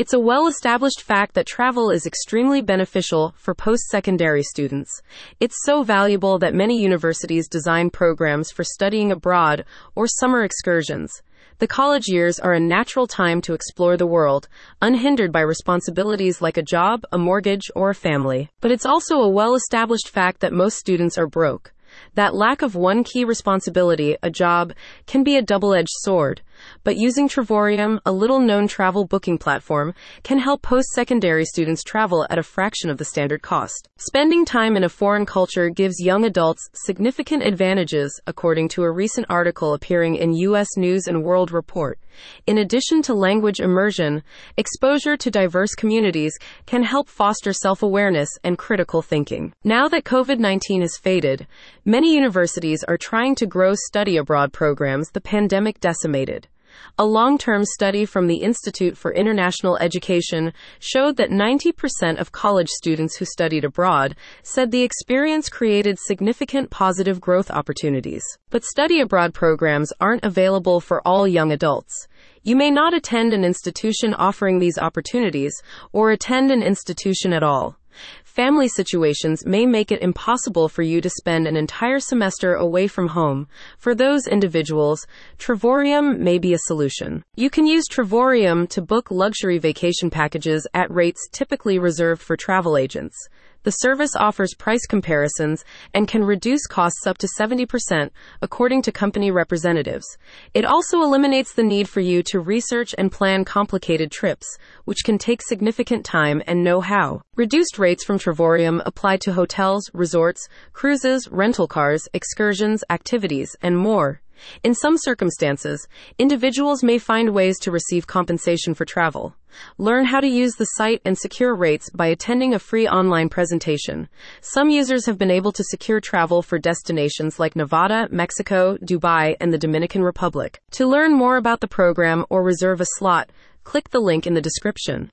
It's a well established fact that travel is extremely beneficial for post secondary students. It's so valuable that many universities design programs for studying abroad or summer excursions. The college years are a natural time to explore the world, unhindered by responsibilities like a job, a mortgage, or a family. But it's also a well established fact that most students are broke. That lack of one key responsibility, a job, can be a double edged sword. But using Travorium, a little known travel booking platform, can help post secondary students travel at a fraction of the standard cost. Spending time in a foreign culture gives young adults significant advantages, according to a recent article appearing in U.S. News and World Report. In addition to language immersion, exposure to diverse communities can help foster self awareness and critical thinking. Now that COVID 19 has faded, many universities are trying to grow study abroad programs the pandemic decimated. A long term study from the Institute for International Education showed that 90% of college students who studied abroad said the experience created significant positive growth opportunities. But study abroad programs aren't available for all young adults. You may not attend an institution offering these opportunities or attend an institution at all. Family situations may make it impossible for you to spend an entire semester away from home. For those individuals, Travorium may be a solution. You can use Travorium to book luxury vacation packages at rates typically reserved for travel agents. The service offers price comparisons and can reduce costs up to 70%, according to company representatives. It also eliminates the need for you to research and plan complicated trips, which can take significant time and know how. Reduced rates from Travorium apply to hotels, resorts, cruises, rental cars, excursions, activities, and more. In some circumstances, individuals may find ways to receive compensation for travel. Learn how to use the site and secure rates by attending a free online presentation. Some users have been able to secure travel for destinations like Nevada, Mexico, Dubai, and the Dominican Republic. To learn more about the program or reserve a slot, click the link in the description.